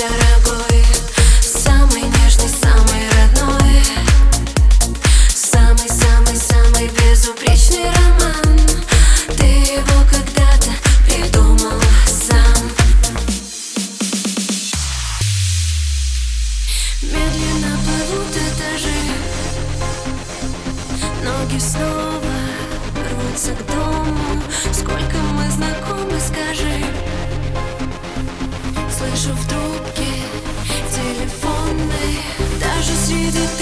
дорогой, самый нежный, самый родной, самый-самый-самый безупречный роман. Ты его когда-то придумал сам. Медленно плывут этажи, ноги снова рвутся к дому. Сколько мы знакомы, скажи. you do.